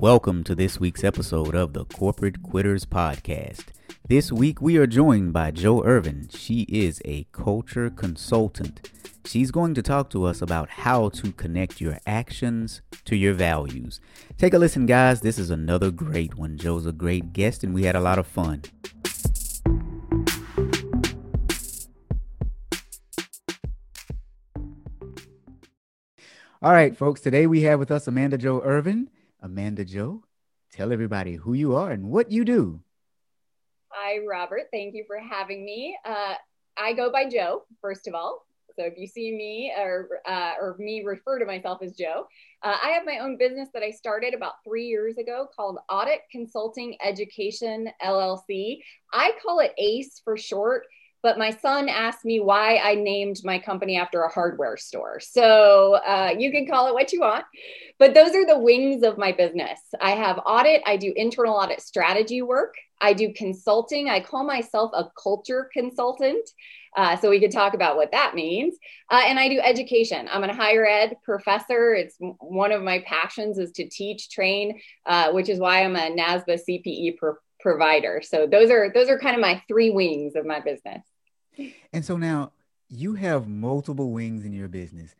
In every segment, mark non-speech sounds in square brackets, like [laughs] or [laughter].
Welcome to this week's episode of the Corporate Quitters Podcast. This week we are joined by Jo Erven. She is a culture consultant. She's going to talk to us about how to connect your actions to your values. Take a listen, guys. This is another great one. Jo's a great guest, and we had a lot of fun. All right, folks. Today we have with us Amanda Jo Erven. Amanda Jo, tell everybody who you are and what you do. Hi, Robert. Thank you for having me. Uh, I go by Jo, first of all. So if you see me or uh, or me refer to myself as Jo, uh, I have my own business that I started about three years ago called Audit Consulting Education LLC. I call it ACE for short but my son asked me why I named my company after a hardware store. So uh, you can call it what you want, but those are the wings of my business. I have audit, I do internal audit strategy work, I do consulting. I call myself a culture consultant. Uh, so we could talk about what that means. Uh, and I do education. I'm a higher ed professor. It's one of my passions is to teach, train, uh, which is why I'm a NASBA CPE pro- provider. So those are those are kind of my three wings of my business. And so now you have multiple wings in your business.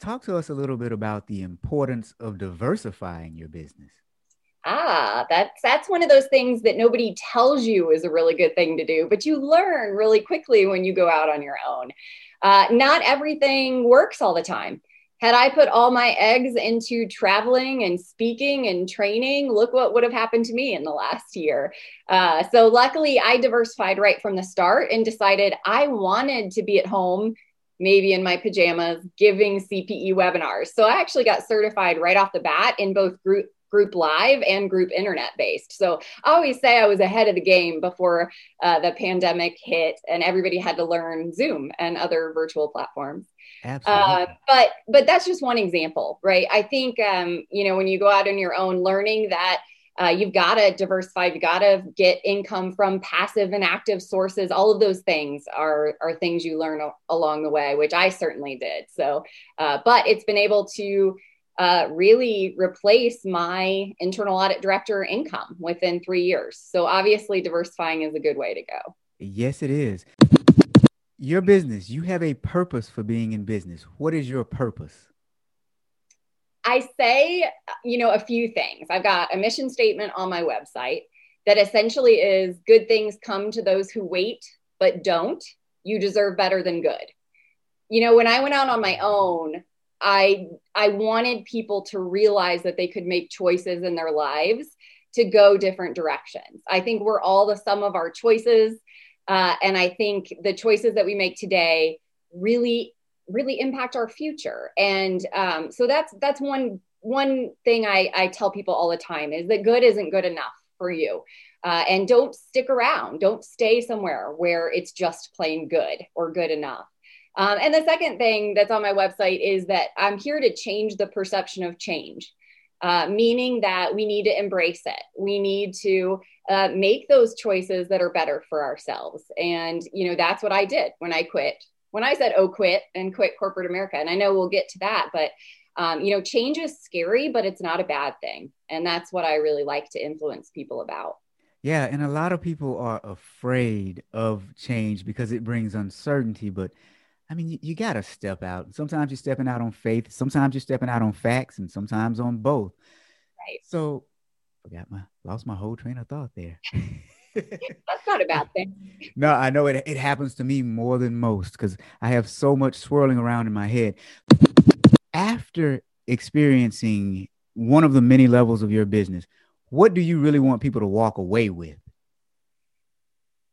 Talk to us a little bit about the importance of diversifying your business. Ah, that's that's one of those things that nobody tells you is a really good thing to do, but you learn really quickly when you go out on your own. Uh, not everything works all the time had I put all my eggs into traveling and speaking and training, look what would have happened to me in the last year. Uh, so, luckily, I diversified right from the start and decided I wanted to be at home, maybe in my pajamas, giving CPE webinars. So, I actually got certified right off the bat in both group group live and group internet based. So I always say I was ahead of the game before uh, the pandemic hit and everybody had to learn Zoom and other virtual platforms. Absolutely. Uh, but but that's just one example, right? I think um, you know when you go out on your own, learning that uh, you've got to diversify, you've got to get income from passive and active sources. All of those things are are things you learn along the way, which I certainly did. So, uh, but it's been able to uh, really replace my internal audit director income within three years. So obviously, diversifying is a good way to go. Yes, it is your business, you have a purpose for being in business. What is your purpose? I say, you know, a few things. I've got a mission statement on my website that essentially is good things come to those who wait but don't. You deserve better than good. You know, when I went out on my own, I I wanted people to realize that they could make choices in their lives to go different directions. I think we're all the sum of our choices. Uh, and I think the choices that we make today really, really impact our future. And um, so that's that's one one thing I, I tell people all the time is that good isn't good enough for you. Uh, and don't stick around. Don't stay somewhere where it's just plain good or good enough. Um, and the second thing that's on my website is that I'm here to change the perception of change, uh, meaning that we need to embrace it. We need to uh, make those choices that are better for ourselves. And, you know, that's what I did when I quit. When I said, oh, quit and quit corporate America. And I know we'll get to that, but, um, you know, change is scary, but it's not a bad thing. And that's what I really like to influence people about. Yeah. And a lot of people are afraid of change because it brings uncertainty. But I mean, you, you got to step out. Sometimes you're stepping out on faith, sometimes you're stepping out on facts, and sometimes on both. Right. So forgot my lost my whole train of thought there. [laughs] That's not a bad thing. [laughs] no, I know it it happens to me more than most because I have so much swirling around in my head. After experiencing one of the many levels of your business, what do you really want people to walk away with?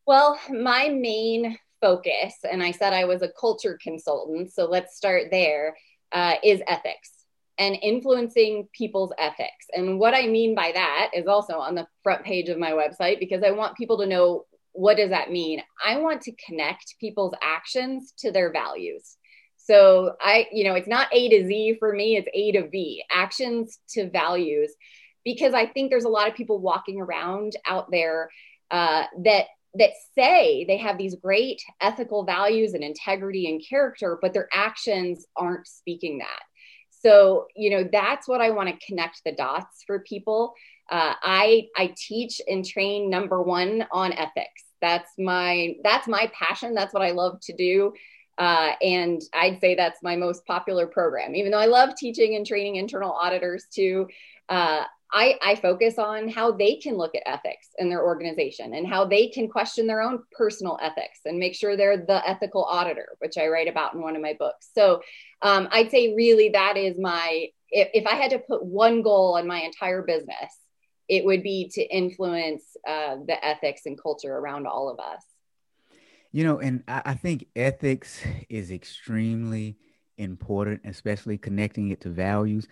Well, my main focus, and I said I was a culture consultant, so let's start there. Uh, is ethics and influencing people's ethics. And what I mean by that is also on the front page of my website because I want people to know what does that mean? I want to connect people's actions to their values. So I, you know, it's not A to Z for me, it's A to V, actions to values, because I think there's a lot of people walking around out there uh, that that say they have these great ethical values and integrity and character, but their actions aren't speaking that. So, you know, that's what I want to connect the dots for people. Uh, I I teach and train number one on ethics. That's my that's my passion. That's what I love to do. Uh, and I'd say that's my most popular program. Even though I love teaching and training internal auditors too, uh, I, I, focus on how they can look at ethics in their organization and how they can question their own personal ethics and make sure they're the ethical auditor, which I write about in one of my books. So um, I'd say really that is my, if, if, I had to put one goal in my entire business, it would be to influence uh, the ethics and culture around all of us. You know, and I, I think ethics is extremely important, especially connecting it to values.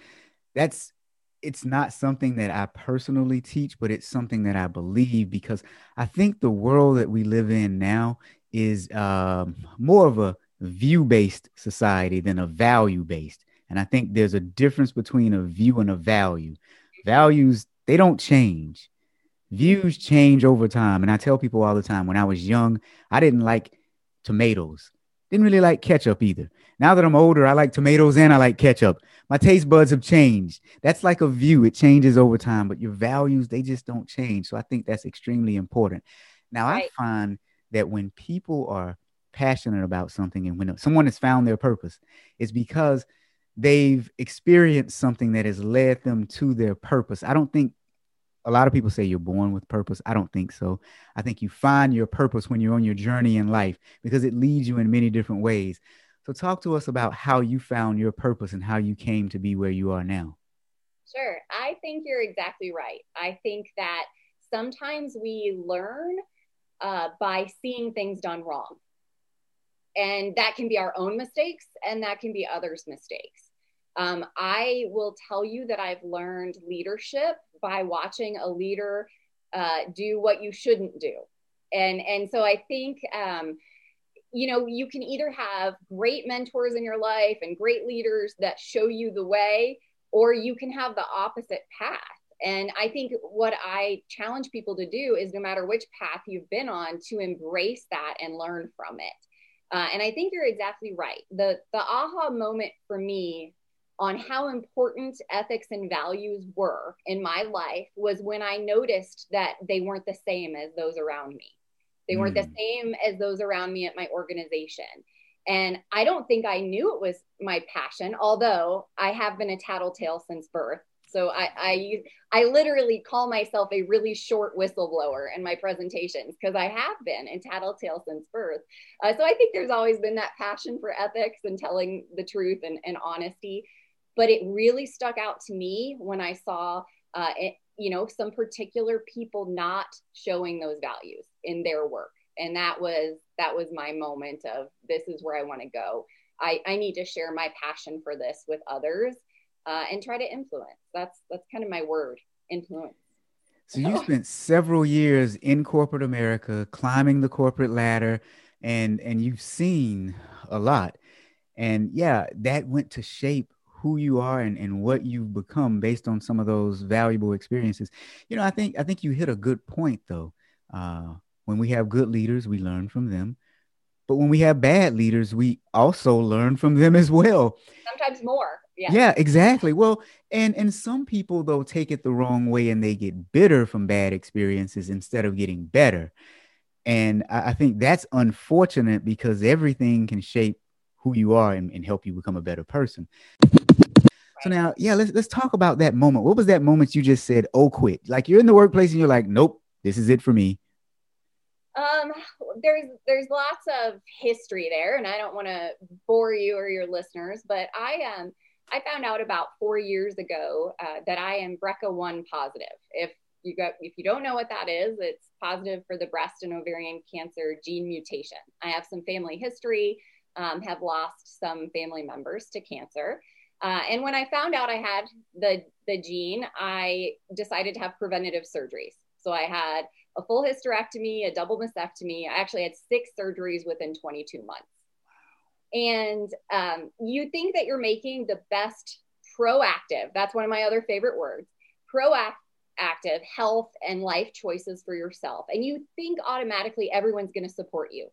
That's it's not something that I personally teach, but it's something that I believe because I think the world that we live in now is um, more of a view based society than a value based. And I think there's a difference between a view and a value. Values, they don't change views change over time. And I tell people all the time when I was young, I didn't like tomatoes, didn't really like ketchup either. Now that I'm older, I like tomatoes and I like ketchup. My taste buds have changed. That's like a view, it changes over time, but your values, they just don't change. So I think that's extremely important. Now, right. I find that when people are passionate about something and when someone has found their purpose, it's because they've experienced something that has led them to their purpose. I don't think a lot of people say you're born with purpose. I don't think so. I think you find your purpose when you're on your journey in life because it leads you in many different ways. So, talk to us about how you found your purpose and how you came to be where you are now. Sure. I think you're exactly right. I think that sometimes we learn uh, by seeing things done wrong. And that can be our own mistakes and that can be others' mistakes. Um, I will tell you that I've learned leadership by watching a leader uh, do what you shouldn't do. And, and so I think, um, you know, you can either have great mentors in your life and great leaders that show you the way, or you can have the opposite path. And I think what I challenge people to do is no matter which path you've been on, to embrace that and learn from it. Uh, and I think you're exactly right. The the aha moment for me on how important ethics and values were in my life was when I noticed that they weren't the same as those around me. They weren't the hmm. same as those around me at my organization. And I don't think I knew it was my passion, although I have been a tattletale since birth. So I, I, I literally call myself a really short whistleblower in my presentations because I have been a tattletale since birth. Uh, so I think there's always been that passion for ethics and telling the truth and, and honesty but it really stuck out to me when I saw, uh, it, you know, some particular people not showing those values in their work. And that was that was my moment of this is where I want to go. I, I need to share my passion for this with others uh, and try to influence. That's that's kind of my word, influence. So you spent several years in corporate America, climbing the corporate ladder, and and you've seen a lot. And yeah, that went to shape who you are and, and what you've become based on some of those valuable experiences. You know, I think I think you hit a good point though. Uh, when we have good leaders, we learn from them. But when we have bad leaders, we also learn from them as well. Sometimes more. Yeah. yeah, exactly. Well, and and some people though take it the wrong way and they get bitter from bad experiences instead of getting better. And I, I think that's unfortunate because everything can shape who you are and, and help you become a better person. So now, yeah, let's let's talk about that moment. What was that moment you just said, "Oh, quit"? Like you're in the workplace and you're like, "Nope, this is it for me." Um, there's there's lots of history there, and I don't want to bore you or your listeners, but I um I found out about four years ago uh, that I am BRCA1 positive. If you go, if you don't know what that is, it's positive for the breast and ovarian cancer gene mutation. I have some family history um, have lost some family members to cancer. Uh, and when I found out I had the, the gene, I decided to have preventative surgeries. So I had a full hysterectomy, a double mastectomy. I actually had six surgeries within 22 months. And um, you think that you're making the best proactive, that's one of my other favorite words, proactive health and life choices for yourself. And you think automatically everyone's going to support you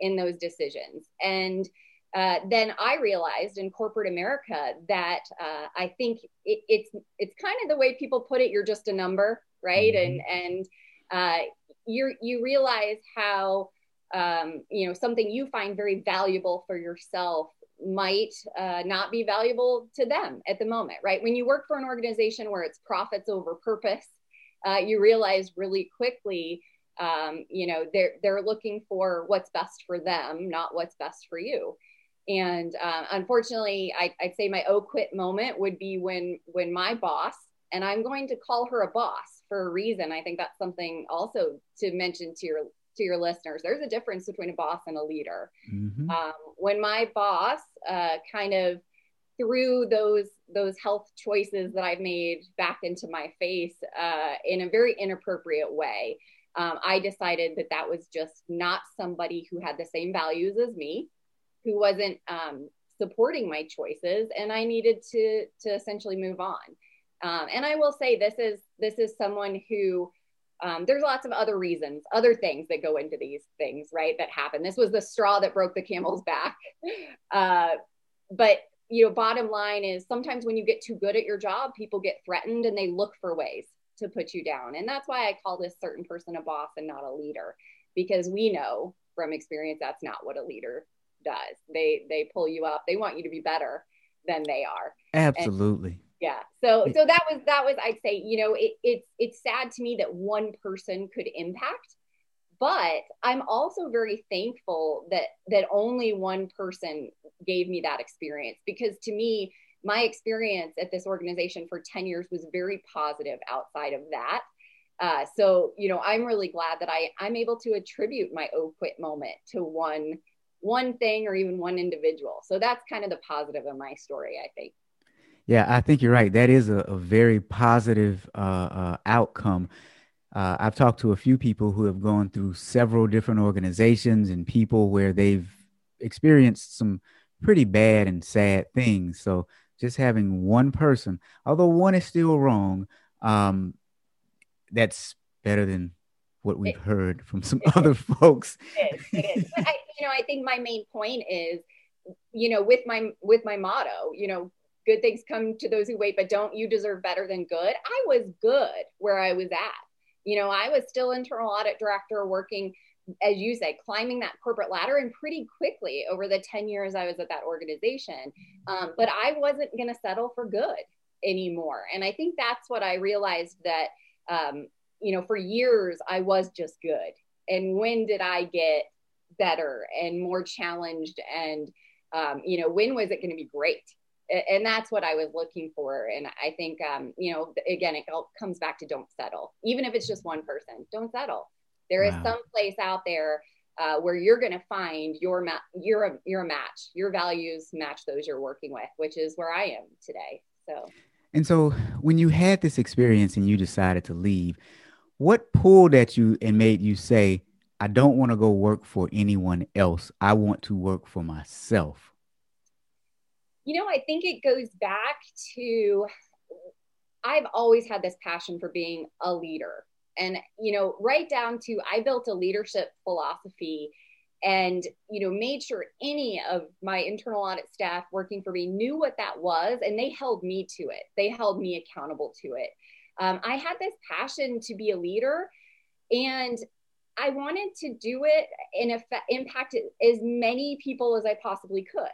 in those decisions. And uh, then I realized in corporate America that uh, I think it, it's it's kind of the way people put it. You're just a number, right? Mm-hmm. And and uh, you you realize how um, you know something you find very valuable for yourself might uh, not be valuable to them at the moment, right? When you work for an organization where it's profits over purpose, uh, you realize really quickly um, you know they're they're looking for what's best for them not what's best for you. And uh, unfortunately I, i'd say my oh quit moment would be when when my boss and i'm going to call her a boss for a reason. I think that's something also to mention to your to your listeners. There's a difference between a boss and a leader. Mm-hmm. um, when my boss uh, kind of threw those those health choices that i've made back into my face uh, in a very inappropriate way um, I decided that that was just not somebody who had the same values as me, who wasn't um, supporting my choices, and I needed to to essentially move on. Um, and I will say this is this is someone who um, there's lots of other reasons, other things that go into these things, right? That happen. This was the straw that broke the camel's back. [laughs] Uh, but you know, bottom line is sometimes when you get too good at your job, people get threatened and they look for ways to put you down. And that's why I call this certain person a boss and not a leader, because we know from experience that's not what a leader does. They they pull you up. They want you to be better than they are. Absolutely. And, yeah. So so that was that was I'd say, you know, it, it's it's sad to me that one person could impact but i'm also very thankful that that only one person gave me that experience because to me my experience at this organization for 10 years was very positive outside of that. Uh, so, you know, I'm really glad that I, I'm able to attribute my oh quit moment to one, one thing or even one individual. So that's kind of the positive of my story, I think. Yeah, I think you're right. That is a, a very positive uh, uh, outcome. Uh, I've talked to a few people who have gone through several different organizations and people where they've experienced some pretty bad and sad things. So just having one person, although one is still wrong, um, that's better than what we've heard from some other folks. It is. It is. I, you know, I think my main point is, you know, with my with my motto, you know, good things come to those who wait, but don't you deserve better than good? I was good where I was at. You know, I was still internal audit director working as you say, climbing that corporate ladder and pretty quickly over the 10 years I was at that organization. Um, but I wasn't going to settle for good anymore. And I think that's what I realized that, um, you know, for years I was just good. And when did I get better and more challenged? And, um, you know, when was it going to be great? and that's what I was looking for. And I think, um, you know, again, it all comes back to don't settle. Even if it's just one person, don't settle. There wow. is some place out there uh, where you're going to find your ma- you're a match. Your values match those you're working with, which is where I am today. So. And so, when you had this experience and you decided to leave, what pulled at you and made you say, "I don't want to go work for anyone else. I want to work for myself"? You know, I think it goes back to I've always had this passion for being a leader and you know right down to i built a leadership philosophy and you know made sure any of my internal audit staff working for me knew what that was and they held me to it. They held me accountable to it. Um, i had this passion to be a leader and i wanted to do it and effect, impact as many people as i possibly could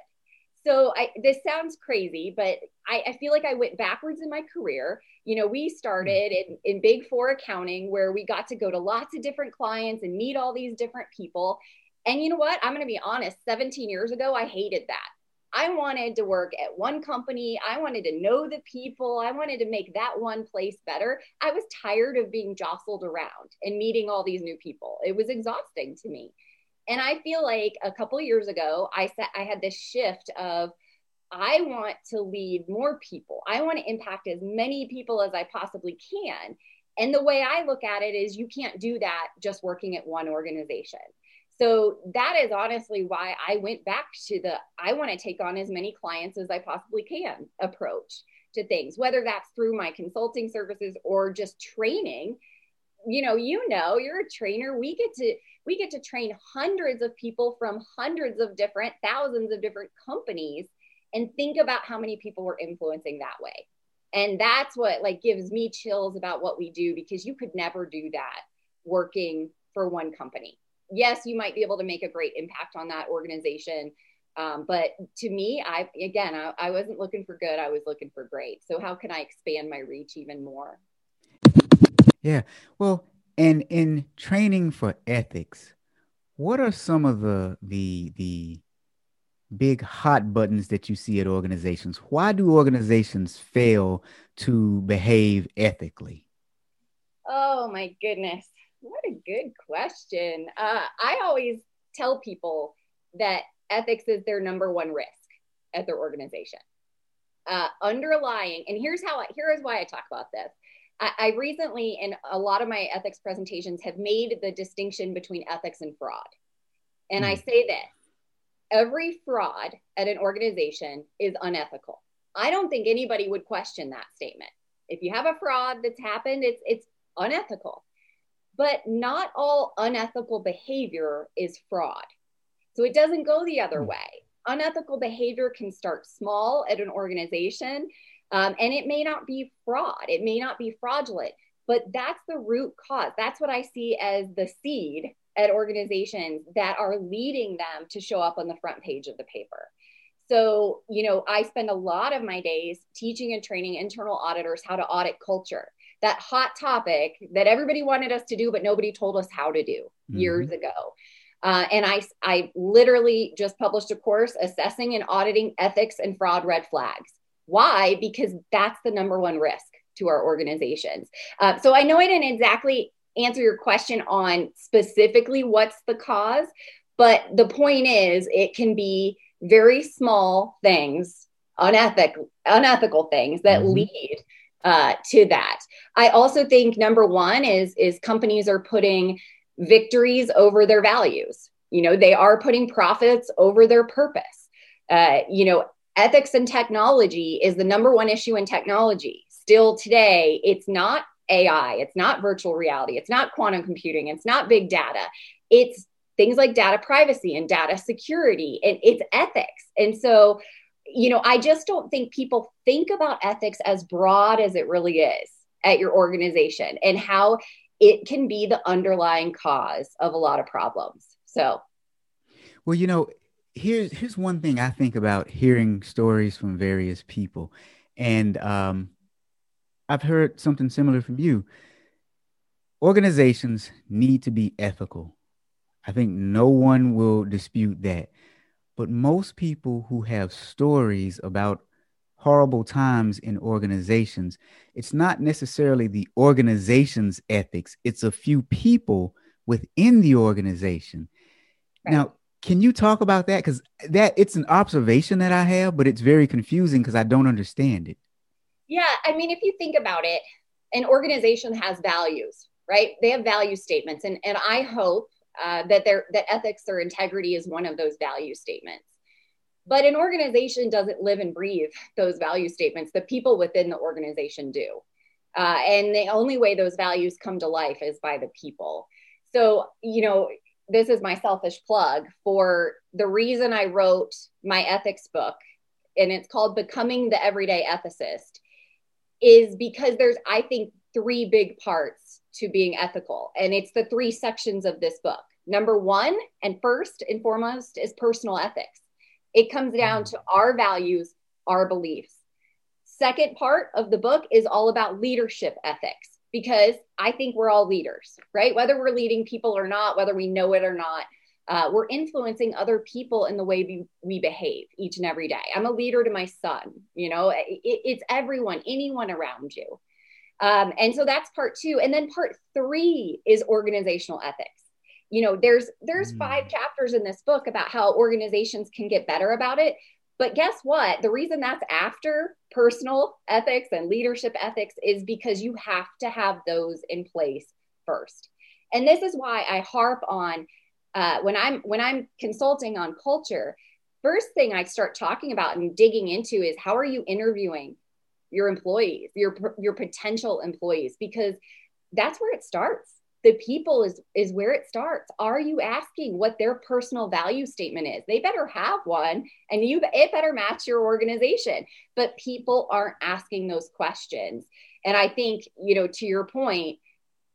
so I, this sounds crazy, but I, I, feel like I went backwards in my career. You know, we started in, in big four accounting where we got to go to lots of different clients and meet all these different people. And you know what? I'm going to be honest, 17 years ago, I hated that. I wanted to work at one company. I wanted to know the people. I wanted to make that one place better. I was tired of being jostled around and meeting all these new people. It was exhausting to me. And I feel like a couple years ago, I said I had this shift of I want to lead more people. I want to impact as many people as I possibly can. And the way I look at it is you can't do that just working at one organization. So that is honestly why I went back to the I want to take on as many clients as I possibly can approach to things, whether that's through my consulting services or just training you know, you know, you're a trainer. We get to we get to train hundreds of people from hundreds of different thousands of different companies and think about how many people we're influencing that way. And that's what like gives me chills about what we do because you could never do that working for one company. Yes, you might be able to make a great impact on that organization. Um, but to me, I again, I, I wasn't looking for good. I was looking for great. So how can I expand my reach even more? Yeah. Well, and in training for ethics, what are some of the the the big hot buttons that you see at organizations? Why do organizations fail to behave ethically? Oh my goodness. What a good question. Uh, I always tell people that ethics is their number one risk at their organization. Uh, underlying, and here's how, I, here is why I talk about this. I, I recently, in a lot of my ethics presentations, have made the distinction between ethics and fraud. And mm. I hmm. say this every fraud at an organization is unethical. I don't think anybody would question that statement. If you have a fraud that's happened, it's it's unethical. But not all unethical behavior is fraud. So it doesn't go the other hmm. way. Unethical behavior can start small at an organization um, and it may not be fraud, it may not be fraudulent, but that's the root cause. That's what I see as the seed at organizations that are leading them to show up on the front page of the paper. So, you know, I spend a lot of my days teaching and training internal auditors how to audit culture, that hot topic that everybody wanted us to do, but nobody told us how to do mm-hmm. years ago. Uh, and I, I literally just published a course assessing and auditing ethics and fraud red flags. Why? Because that's the number one risk to our organizations. Uh, so I know I didn't exactly answer your question on specifically what's the cause, but the point is it can be very small things, unethical, unethical things that mm-hmm. lead uh, to that. I also think number one is is companies are putting victories over their values. You know, they are putting profits over their purpose. Uh, you know, ethics and technology is the number one issue in technology. Still today, it's not AI, it's not virtual reality, it's not quantum computing, it's not big data. It's things like data privacy and data security, and it's ethics. And so, you know, I just don't think people think about ethics as broad as it really is at your organization and how it can be the underlying cause of a lot of problems. So, well, you know, here's here's one thing I think about hearing stories from various people, and um, I've heard something similar from you. Organizations need to be ethical. I think no one will dispute that. But most people who have stories about horrible times in organizations, it's not necessarily the organization's ethics, it's a few people within the organization. Right. Now, can you talk about that? Because that it's an observation that I have, but it's very confusing because I don't understand it. Yeah, I mean, if you think about it, an organization has values, right? They have value statements, and and I hope uh, that their that ethics or integrity is one of those value statements. But an organization doesn't live and breathe those value statements. The people within the organization do, uh, and the only way those values come to life is by the people. So you know, this is my selfish plug for the reason I wrote my ethics book, and it's called Becoming the Everyday Ethicist is because there's, I think, three big parts to being ethical. And it's the three sections of this book. Number one, and first and foremost, is personal ethics. It comes down to our values, our beliefs. Second part of the book is all about leadership ethics because I think we're all leaders, right? Whether we're leading people or not, whether we know it or not, uh, we're influencing other people in the way we, we behave each and every day. I'm a leader to my son, you know, it, it's everyone, anyone around you. Um, and so that's part two. And then part three is organizational ethics. You know, there's there's mm. five chapters in this book about how organizations can get better about it. But guess what? The reason that's after personal ethics and leadership ethics is because you have to have those in place first. And this is why I harp on uh, when I'm when I'm consulting on culture, first thing I start talking about and digging into is how are you interviewing your employees, your your potential employees, because that's where it starts the people is is where it starts. Are you asking what their personal value statement is? They better have one and you it better match your organization. But people aren't asking those questions. And i think you know to your point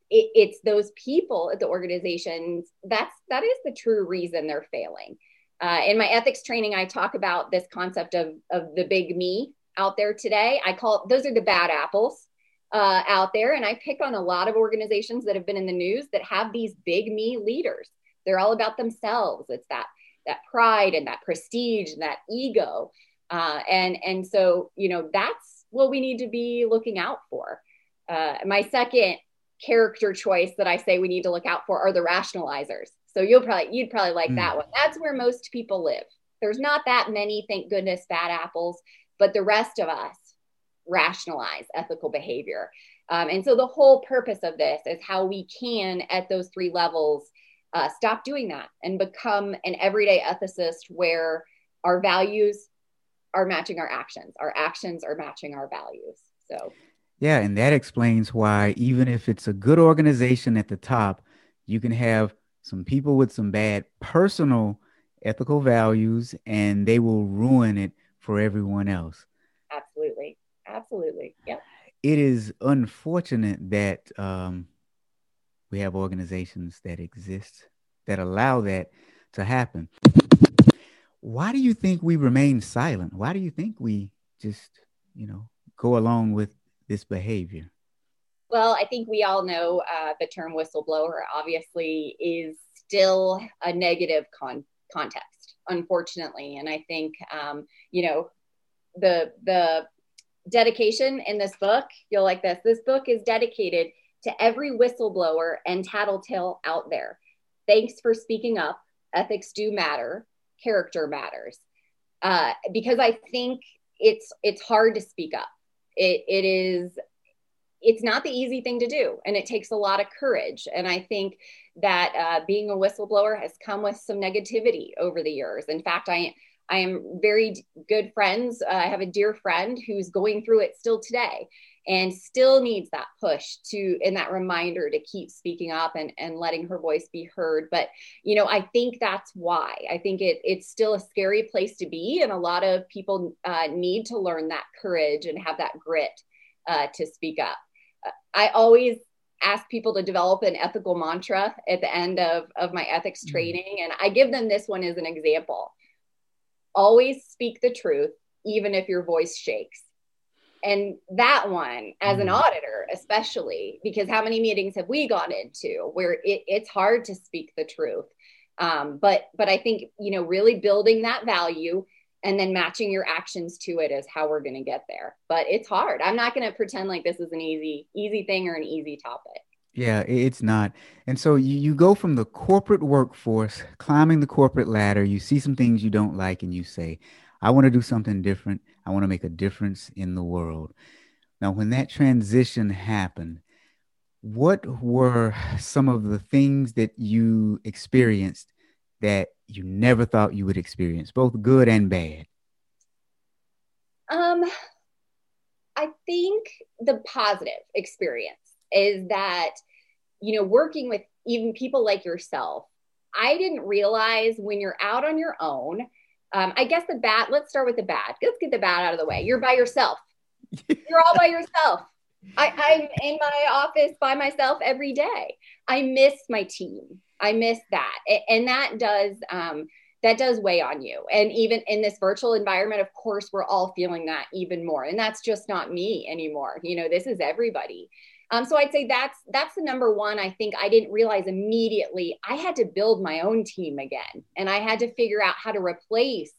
it, it's those people at the organizations that's that is the true reason they're failing. Uh, in my ethics training i talk about this concept of of the big me out there today. I call those are the bad apples uh, out there. And I pick on a lot of organizations that have been in the news that have these big me leaders. They're all about themselves. It's that that pride and that prestige and that ego. Uh, and and so you know that's what we need to be looking out for. Uh, my second character choice that I say we need to look out for are the rationalizers. So you'll probably you'd probably like mm. that one. That's where most people live. There's not that many, thank goodness, bad apples, but the rest of us rationalize ethical behavior. Um, and so the whole purpose of this is how we can, at those three levels, uh, stop doing that and become an everyday ethicist where our values are matching our actions, our actions are matching our values. So, yeah, and that explains why, even if it's a good organization at the top, you can have some people with some bad personal ethical values and they will ruin it for everyone else. Absolutely absolutely. Yeah. It is unfortunate that um, we have organizations that exist that allow that to happen. Why do you think we remain silent? Why do you think we just, you know, go along with this behavior? Well, I think we all know uh, the term whistleblower obviously is still a negative con- context, unfortunately. And I think, um, you know, the the dedication in this book. You'll like this. This book is dedicated to every whistleblower and tattletale out there. Thanks for speaking up. Ethics do matter. Character matters. Uh, because I think it's it's hard to speak up. It it is it's not the easy thing to do, and it takes a lot of courage. And I think that uh, being a whistleblower has come with some negativity over the years. In fact, I I am very good friends. Uh, I have a dear friend who's going through it still today and still needs that push to and that reminder to keep speaking up and, and letting her voice be heard but you know i think that's why i think it, it's still a scary place to be and a lot of people uh, need to learn that courage and have that grit uh, to speak up uh, i always ask people to develop an ethical mantra at the end of, of my ethics mm-hmm. training and i give them this one as an example always speak the truth, even if your voice shakes. And that one, as an mm. auditor, especially, because how many meetings have we gone into where it, it's hard to speak the truth? Um, but but I think you know really building that value and then matching your actions to it is how we're going to get there. But it's hard. I'm not going to pretend like this is an easy easy thing or an easy topic. Yeah, it's not. And so you, you go from the corporate workforce, climbing the corporate ladder, you see some things you don't like, and you say, I want to do something different. I want to make a difference in the world. Now, when that transition happened, what were some of the things that you experienced that you never thought you would experience, both good and bad? Um, I think the positive experience is that, you know, working with even people like yourself, I didn't realize when you're out on your own. Um, I guess the bad, let's start with the bad. Let's get the bad out of the way. You're by yourself. [laughs] You're all by yourself. I, I'm in my office by myself every day. I miss my team. I miss that. And that does, um, that does weigh on you. And even in this virtual environment, of course, we're all feeling that even more. And that's just not me anymore. You know, this is everybody. Um, so I'd say that's that's the number one. I think I didn't realize immediately. I had to build my own team again, and I had to figure out how to replace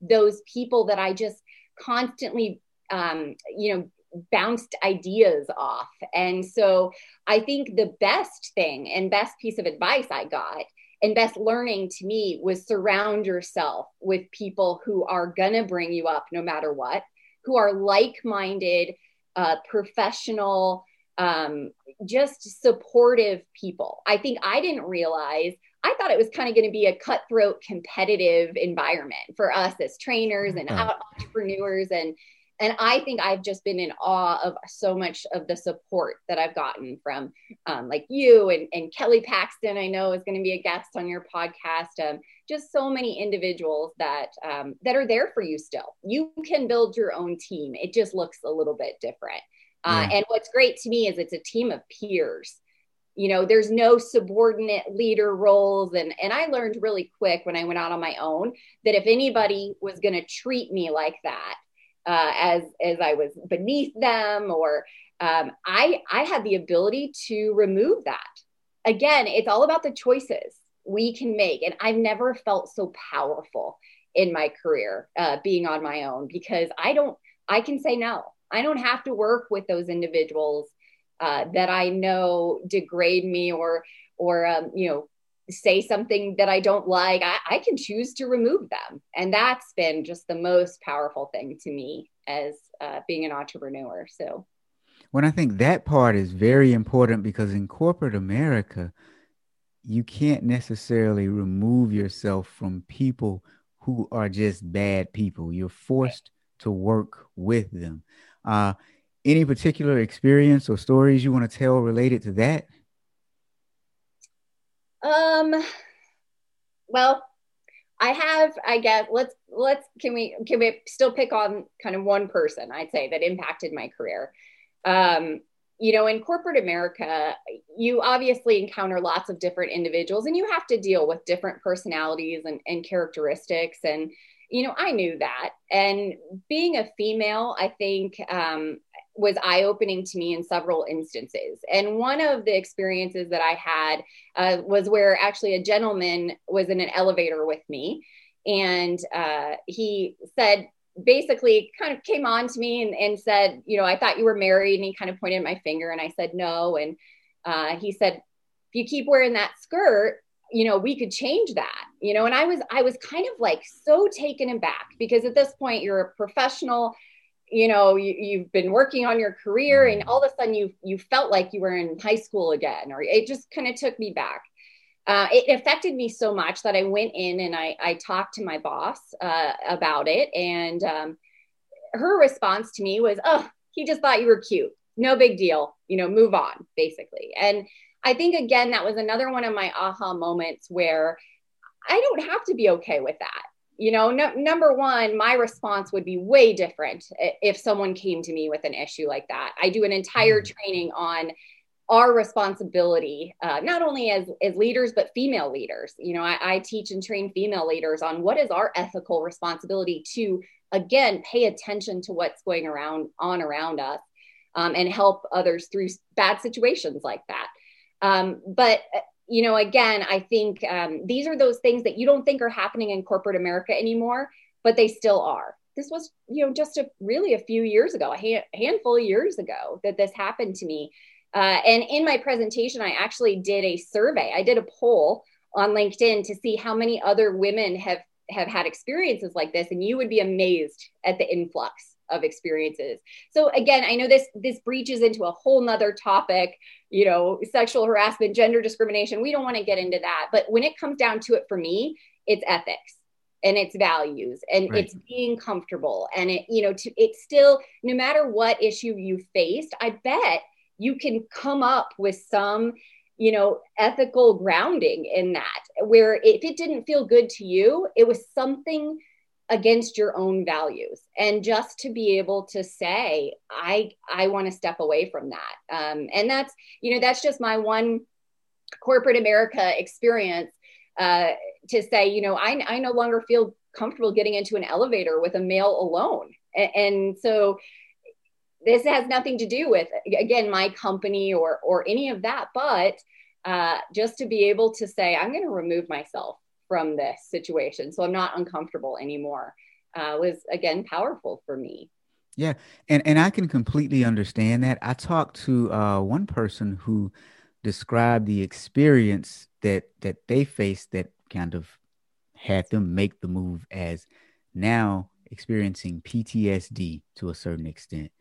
those people that I just constantly, um, you know, bounced ideas off. And so I think the best thing and best piece of advice I got and best learning to me was surround yourself with people who are gonna bring you up no matter what, who are like-minded, uh, professional um, just supportive people. I think I didn't realize, I thought it was kind of going to be a cutthroat competitive environment for us as trainers and uh-huh. entrepreneurs. And, and I think I've just been in awe of so much of the support that I've gotten from um, like you and, and Kelly Paxton. I know is going to be a guest on your podcast. Um, just so many individuals that um, that are there for you still. You can build your own team. It just looks a little bit different. Uh, yeah. And what's great to me is it's a team of peers. You know, there's no subordinate leader roles, and and I learned really quick when I went out on my own that if anybody was going to treat me like that, uh, as as I was beneath them, or um, I I had the ability to remove that. Again, it's all about the choices we can make, and I've never felt so powerful in my career uh, being on my own because I don't I can say no. I don't have to work with those individuals uh, that I know degrade me or or um, you know say something that I don't like, I, I, can choose to remove them. And that's been just the most powerful thing to me as uh, being an entrepreneur. So, when I think that part is very important because in corporate America, you can't necessarily remove yourself from people who are just bad people. You're forced to work with them. Uh, any particular experience or stories you want to tell related to that? Um, well, I have, I guess, let's, let's, can we, can we still pick on kind of one person, I'd say, that impacted my career? Um, you know, in corporate America, you obviously encounter lots of different individuals and you have to deal with different personalities and, and characteristics. And, you know, I knew that. And being a female, I think um, was eye opening to me in several instances. And one of the experiences that I had uh, was where actually a gentleman was in an elevator with me. And uh, he said, basically, kind of came on to me and, and, said, You know, I thought you were married. And he kind of pointed my finger, and I said, No. And uh, he said, If you keep wearing that skirt, you know we could change that you know and i was i was kind of like so taken aback because at this point you're a professional you know you, have been working on your career and all of a sudden you you felt like you were in high school again or it just kind of took me back. Uh, it affected me so much that i went in and i, I talked to my boss uh, about it and um, her response to me was oh he just thought you were cute. No big deal. You know move on basically. And i think again that was another one of my aha moments where i don't have to be okay with that. You know no, number one my response would be way different if someone came to me with an issue like that. I do an entire mm. training on our responsibility uh, not only as as leaders but female leaders. You know I, I teach and train female leaders on what is our ethical responsibility to again pay attention to what's going around on around us um, and help others through bad situations like that um, but you know, again, I think um, these are those things that you don't think are happening in corporate America anymore, but they still are. This was, you know, just a really a few years ago, a ha- handful of years ago that this happened to me. Uh, and in my presentation, I actually did a survey. I did a poll on LinkedIn to see how many other women have have had experiences like this, and you would be amazed at the influx of experiences. So again, I know this this breaches into a whole nother topic, you know, sexual harassment, gender discrimination. We don't want to get into that. But when it comes down to it for me, it's ethics and it's values and right. it's being comfortable and it, you know, to it's still no matter what issue you faced, I bet you can come up with some you know ethical grounding in that where if it didn't feel good to you it was something against your own values. And just to be able to say i i want to step away from that. Um, and that's you know that's just my one corporate america experience uh, to say you know I, I no longer feel comfortable getting into an elevator with a male alone. And, and so this has nothing to do with again my company or or any of that but uh, just to be able to say i'm going to remove myself from this situation. So I'm not uncomfortable anymore. Uh, was again powerful for me. Yeah, and and I can completely understand that. I talked to uh, one person who described the experience that that they faced that kind of had them make the move as now experiencing PTSD to a certain extent.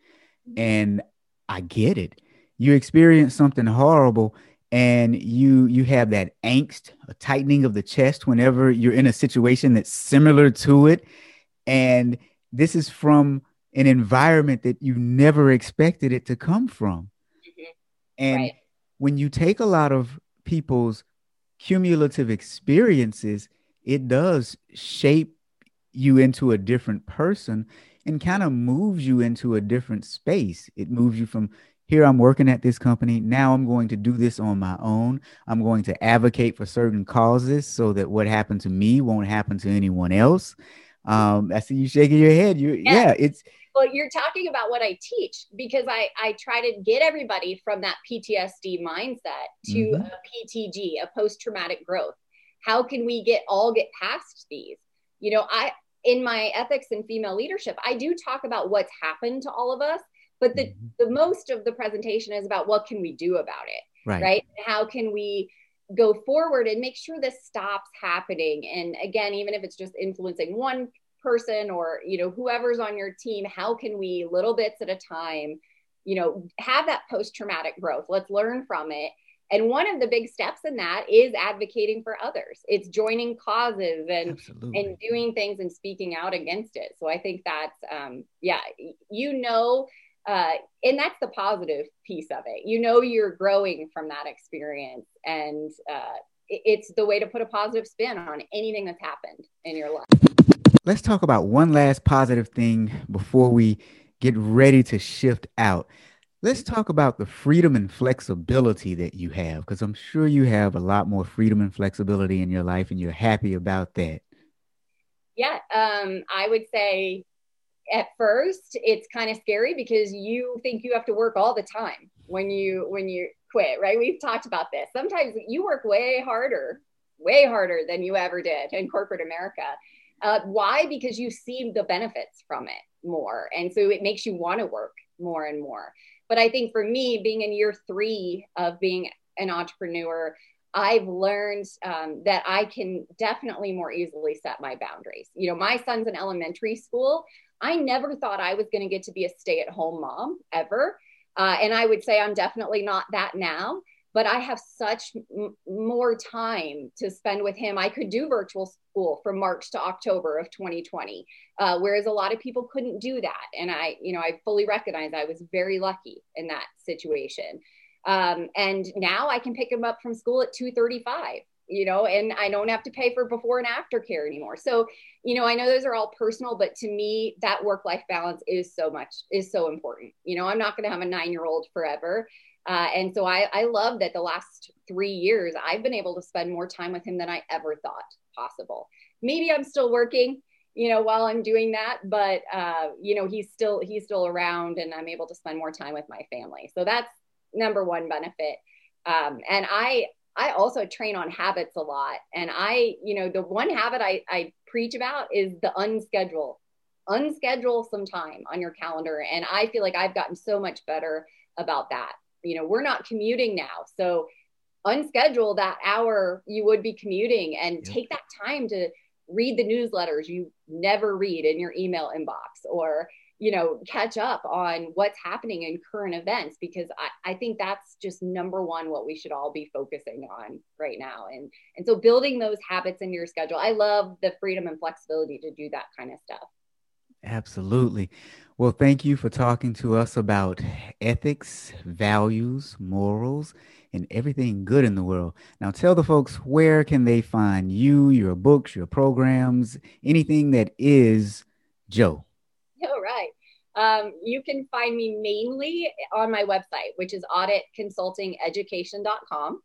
Mm-hmm. And I get it. You experience something horrible and you you have that angst a tightening of the chest whenever you're in a situation that's similar to it and this is from an environment that you never expected it to come from. Mm-hmm. And right. when you take a lot of people's cumulative experiences, it does shape you into a different person and kind of moves you into a different space. It moves you from here, I'm working at this company. Now I'm going to do this on my own. I'm going to advocate for certain causes so that what happened to me won't happen to anyone else. Um, I see you shaking your head. You, yeah, yeah it's well you're talking about what i teach because i i try to get everybody from that ptsd mindset to mm-hmm. a ptg a post-traumatic growth how can we get all get past these you know i in my ethics and female leadership i do talk about what's happened to all of us but the mm-hmm. the most of the presentation is about what can we do about it right, right? how can we go forward and make sure this stops happening and again even if it's just influencing one person or you know whoever's on your team how can we little bits at a time you know have that post traumatic growth let's learn from it and one of the big steps in that is advocating for others it's joining causes and Absolutely. and doing things and speaking out against it so i think that's um, yeah you know uh, and that's the positive piece of it you know you're growing from that experience and uh, it's the way to put a positive spin on anything that's happened in your life let's talk about one last positive thing before we get ready to shift out. Let's talk about the freedom and flexibility that you have, because I'm sure you have a lot more freedom and flexibility in your life, and you're happy about that. Yeah, um, I would say at first it's kind of scary because you think you have to work all the time when you when you quit, right? We've talked about this. Sometimes you work way harder, way harder than you ever did in corporate America uh, why? Because you see the benefits from it more. And so it makes you want to work more and more. But I think for me, being in year three of being an entrepreneur, I've learned um, that I can definitely more easily set my boundaries. You know, my son's in elementary school. I never thought I was going to get to be a stay at home mom ever. Uh, and I would say I'm definitely not that now but I have such m- more time to spend with him. I could do virtual school from March to October of 2020, uh, whereas a lot of people couldn't do that. And I, you know, I fully recognize I was very lucky in that situation. Um, and now I can pick him up from school at 2:35 you know, and I don't have to pay for before and after care anymore. So, you know, I know those are all personal, but to me, that work life balance is so much, is so important. You know, I'm not going to have a nine year old forever. Uh, and so I, I love that the last three years I've been able to spend more time with him than I ever thought possible. Maybe I'm still working, you know, while I'm doing that, but uh, you know, he's still he's still around, and I'm able to spend more time with my family. So that's number one benefit. Um, and I I also train on habits a lot, and I you know the one habit I, I preach about is the unschedule. Unschedule some time on your calendar. And i feel like i've gotten so much better about that. You know we're not commuting now. So unschedule that hour you would be commuting and yep. take that time to read the newsletters you never read in your email inbox or you know catch up on what's happening in current events because I, I think that's just number one what we should all be focusing on right now and and so building those habits in your schedule i love the freedom and flexibility to do that kind of stuff absolutely well, thank you for talking to us about ethics, values, morals, and everything good in the world. Now, tell the folks where can they find you, your books, your programs, anything that is Jo. [laughs] All right. Um, you can find me mainly on my website, which is auditconsultingeducation.com.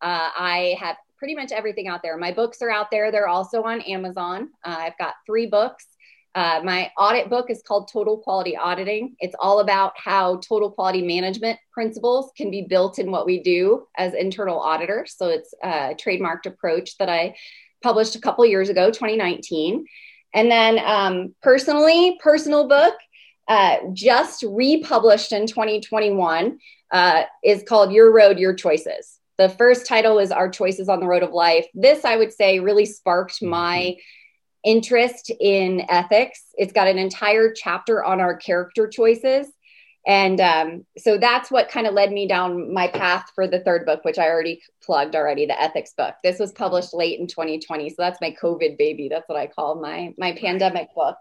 Uh, I have pretty much everything out there. My books are out there. They're also on Amazon. Uh, I've got three books. Uh, my audit book is called Total Quality Auditing. It's all about how total quality management principles can be built in what we do as internal auditors. So it's a trademarked approach that I published a couple years ago, 2019. And then um, personally, personal book, uh, just republished in 2021, uh, is called Your Road, Your Choices. The first title is Our Choices on the Road of Life. This, I would say, really sparked my interest in ethics. It's got an entire chapter on our character choices. And um, so that's what kind of led me down my path for the third book, which I already plugged already, the ethics book. This was published late in 2020. So that's my COVID baby. That's what I call my, my pandemic book.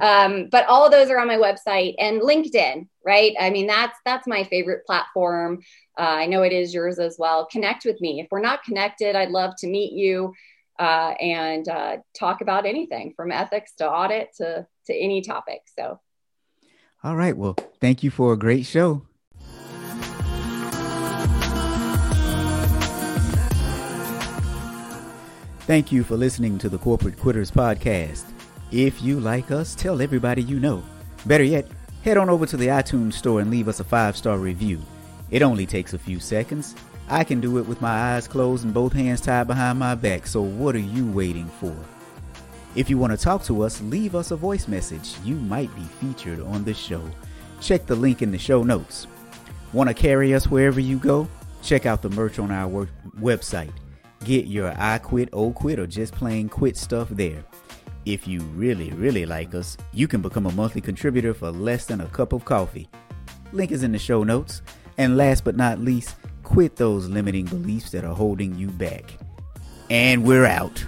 Um, but all of those are on my website and LinkedIn, right? I mean, that's, that's my favorite platform. Uh, I know it is yours as well. Connect with me. If we're not connected, I'd love to meet you uh, and uh, talk about anything from ethics to audit to, to any topic. So all right. Well, thank you for a great show. Thank you for listening to the Corporate Quitters podcast. If you like us, tell everybody you know. Better yet, head on over to the iTunes store and leave us a five star review. It only takes a few seconds. I can do it with my eyes closed and both hands tied behind my back, so what are you waiting for? If you want to talk to us, leave us a voice message. You might be featured on the show. Check the link in the show notes. Want to carry us wherever you go? Check out the merch on our work- website. Get your I quit, oh quit, or just plain quit stuff there. If you really, really like us, you can become a monthly contributor for less than a cup of coffee. Link is in the show notes. And last but not least, quit those limiting beliefs that are holding you back. And we're out.